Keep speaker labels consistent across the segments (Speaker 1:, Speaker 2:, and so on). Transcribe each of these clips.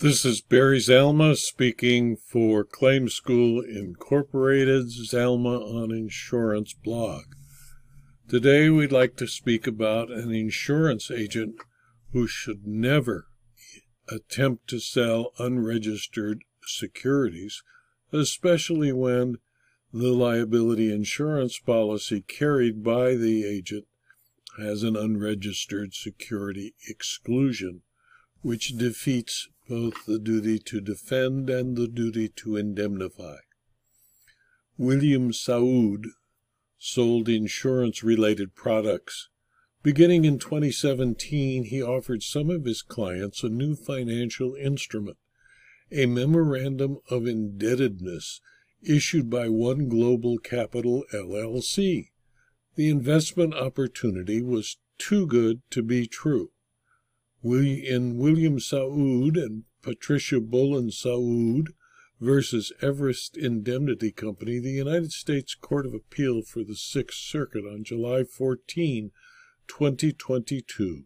Speaker 1: This is Barry Zalma speaking for Claim School Incorporated, Zalma on Insurance blog. Today we'd like to speak about an insurance agent who should never attempt to sell unregistered securities, especially when the liability insurance policy carried by the agent has an unregistered security exclusion, which defeats both the duty to defend and the duty to indemnify. William Saoud sold insurance related products. Beginning in 2017, he offered some of his clients a new financial instrument, a memorandum of indebtedness issued by One Global Capital LLC. The investment opportunity was too good to be true in William Saoud and Patricia Bolin Saoud versus Everest Indemnity Company, the United States Court of Appeal for the Sixth Circuit on July 14, 2022,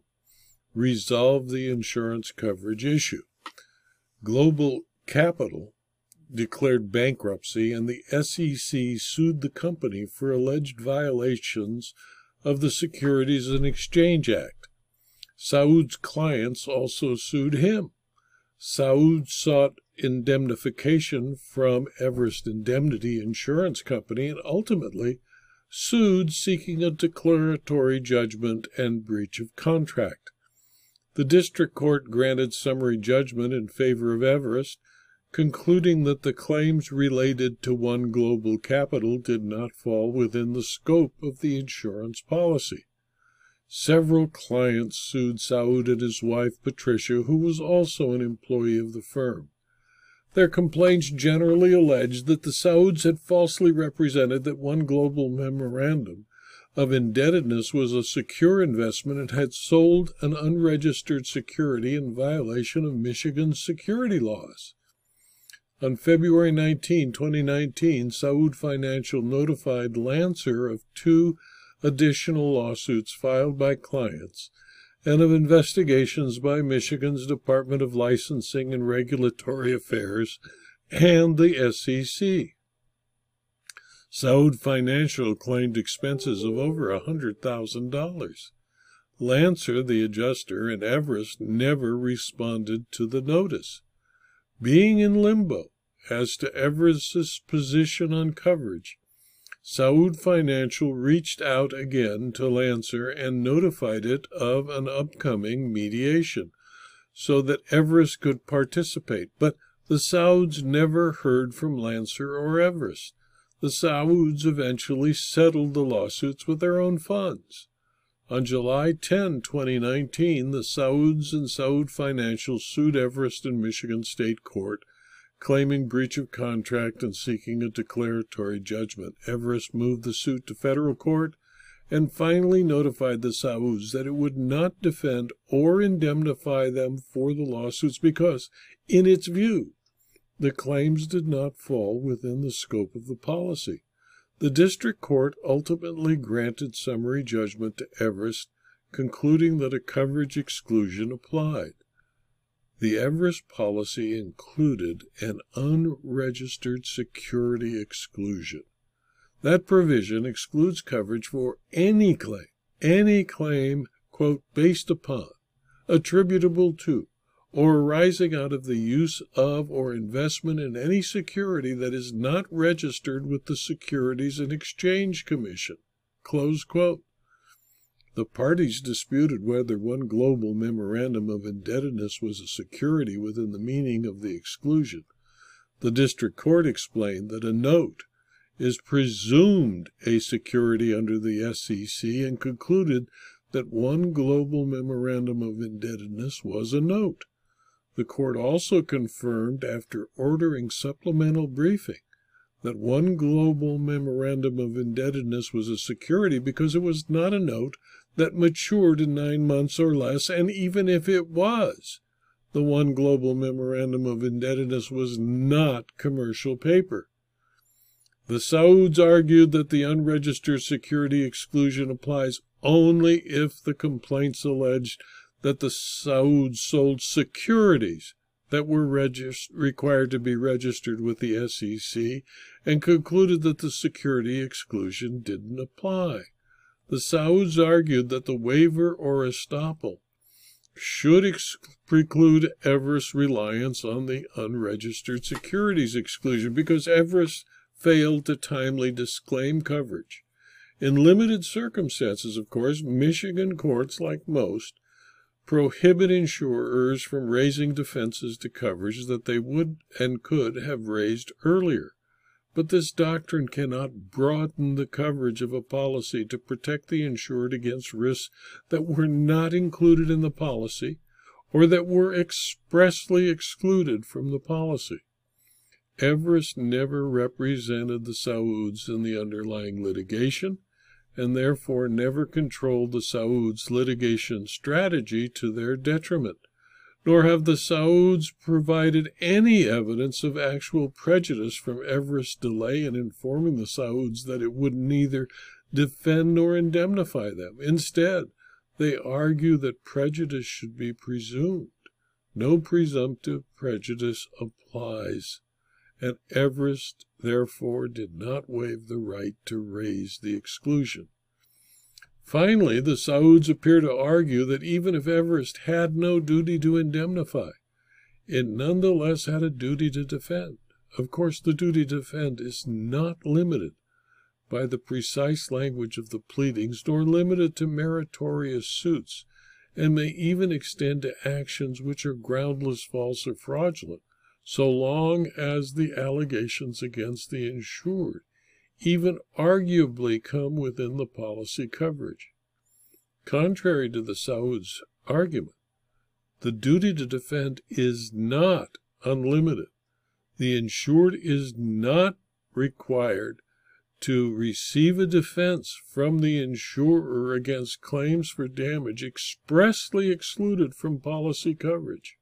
Speaker 1: resolved the insurance coverage issue. Global Capital declared bankruptcy, and the SEC sued the company for alleged violations of the Securities and Exchange Act. Saoud's clients also sued him. Saoud sought indemnification from Everest Indemnity Insurance Company and ultimately sued seeking a declaratory judgment and breach of contract. The district court granted summary judgment in favor of Everest, concluding that the claims related to One Global Capital did not fall within the scope of the insurance policy. Several clients sued Saoud and his wife Patricia, who was also an employee of the firm. Their complaints generally alleged that the Saouds had falsely represented that one global memorandum of indebtedness was a secure investment and had sold an unregistered security in violation of Michigan's security laws. On February 19, 2019, Saoud Financial notified Lancer of two additional lawsuits filed by clients and of investigations by Michigan's Department of Licensing and Regulatory Affairs and the SEC. Saoud Financial claimed expenses of over a $100,000. Lancer, the adjuster, and Everest never responded to the notice. Being in limbo as to Everest's position on coverage, Saoud Financial reached out again to Lancer and notified it of an upcoming mediation so that Everest could participate. But the Saouds never heard from Lancer or Everest. The Saouds eventually settled the lawsuits with their own funds. On July 10, 2019, the Saouds and Saoud Financial sued Everest in Michigan State Court claiming breach of contract and seeking a declaratory judgment. Everest moved the suit to federal court and finally notified the Saouds that it would not defend or indemnify them for the lawsuits because, in its view, the claims did not fall within the scope of the policy. The district court ultimately granted summary judgment to Everest, concluding that a coverage exclusion applied. The Everest policy included an unregistered security exclusion. That provision excludes coverage for any claim, any claim, quote, based upon, attributable to, or arising out of the use of or investment in any security that is not registered with the Securities and Exchange Commission, close quote. The parties disputed whether one global memorandum of indebtedness was a security within the meaning of the exclusion. The district court explained that a note is presumed a security under the SEC and concluded that one global memorandum of indebtedness was a note. The court also confirmed, after ordering supplemental briefing, that one global memorandum of indebtedness was a security because it was not a note that matured in nine months or less, and even if it was, the one global memorandum of indebtedness was not commercial paper. The Saouds argued that the unregistered security exclusion applies only if the complaints alleged that the Saouds sold securities that were required to be registered with the SEC and concluded that the security exclusion didn't apply. The Saouds argued that the waiver or estoppel should ex- preclude Everest reliance on the unregistered securities exclusion because Everest failed to timely disclaim coverage. In limited circumstances, of course, Michigan courts, like most, prohibit insurers from raising defenses to coverage that they would and could have raised earlier. But this doctrine cannot broaden the coverage of a policy to protect the insured against risks that were not included in the policy or that were expressly excluded from the policy. Everest never represented the Saouds in the underlying litigation and therefore never controlled the Saouds' litigation strategy to their detriment, nor have the Saouds provided any evidence of actual prejudice from Everest's delay in informing the Saouds that it would neither defend nor indemnify them. Instead, they argue that prejudice should be presumed. No presumptive prejudice applies and Everest therefore did not waive the right to raise the exclusion. Finally, the Saouds appear to argue that even if Everest had no duty to indemnify, it nonetheless had a duty to defend. Of course, the duty to defend is not limited by the precise language of the pleadings, nor limited to meritorious suits, and may even extend to actions which are groundless, false, or fraudulent, so long as the allegations against the insured even arguably come within the policy coverage. Contrary to the Saoud's argument, the duty to defend is not unlimited. The insured is not required to receive a defense from the insurer against claims for damage expressly excluded from policy coverage.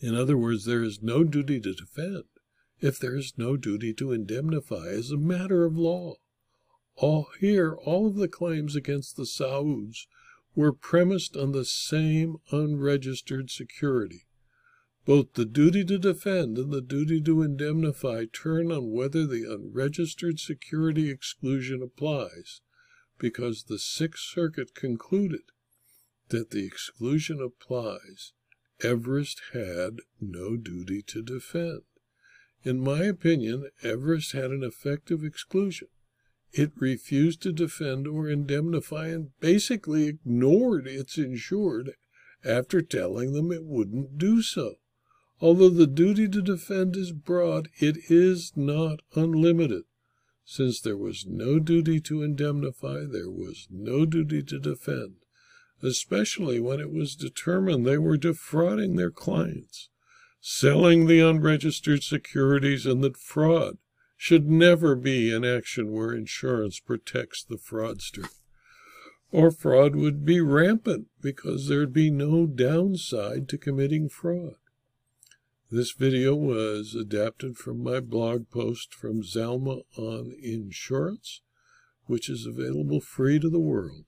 Speaker 1: In other words, there is no duty to defend if there is no duty to indemnify as a matter of law. All here, all of the claims against the Saouds were premised on the same unregistered security. Both the duty to defend and the duty to indemnify turn on whether the unregistered security exclusion applies, because the Sixth Circuit concluded that the exclusion applies Everest had no duty to defend. In my opinion, Everest had an effective exclusion. It refused to defend or indemnify and basically ignored its insured after telling them it wouldn't do so. Although the duty to defend is broad, it is not unlimited. Since there was no duty to indemnify, there was no duty to defend especially when it was determined they were defrauding their clients, selling the unregistered securities, and that fraud should never be an action where insurance protects the fraudster. Or fraud would be rampant because there'd be no downside to committing fraud. This video was adapted from my blog post from Zalma on insurance, which is available free to the world.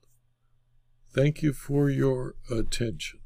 Speaker 1: Thank you for your attention.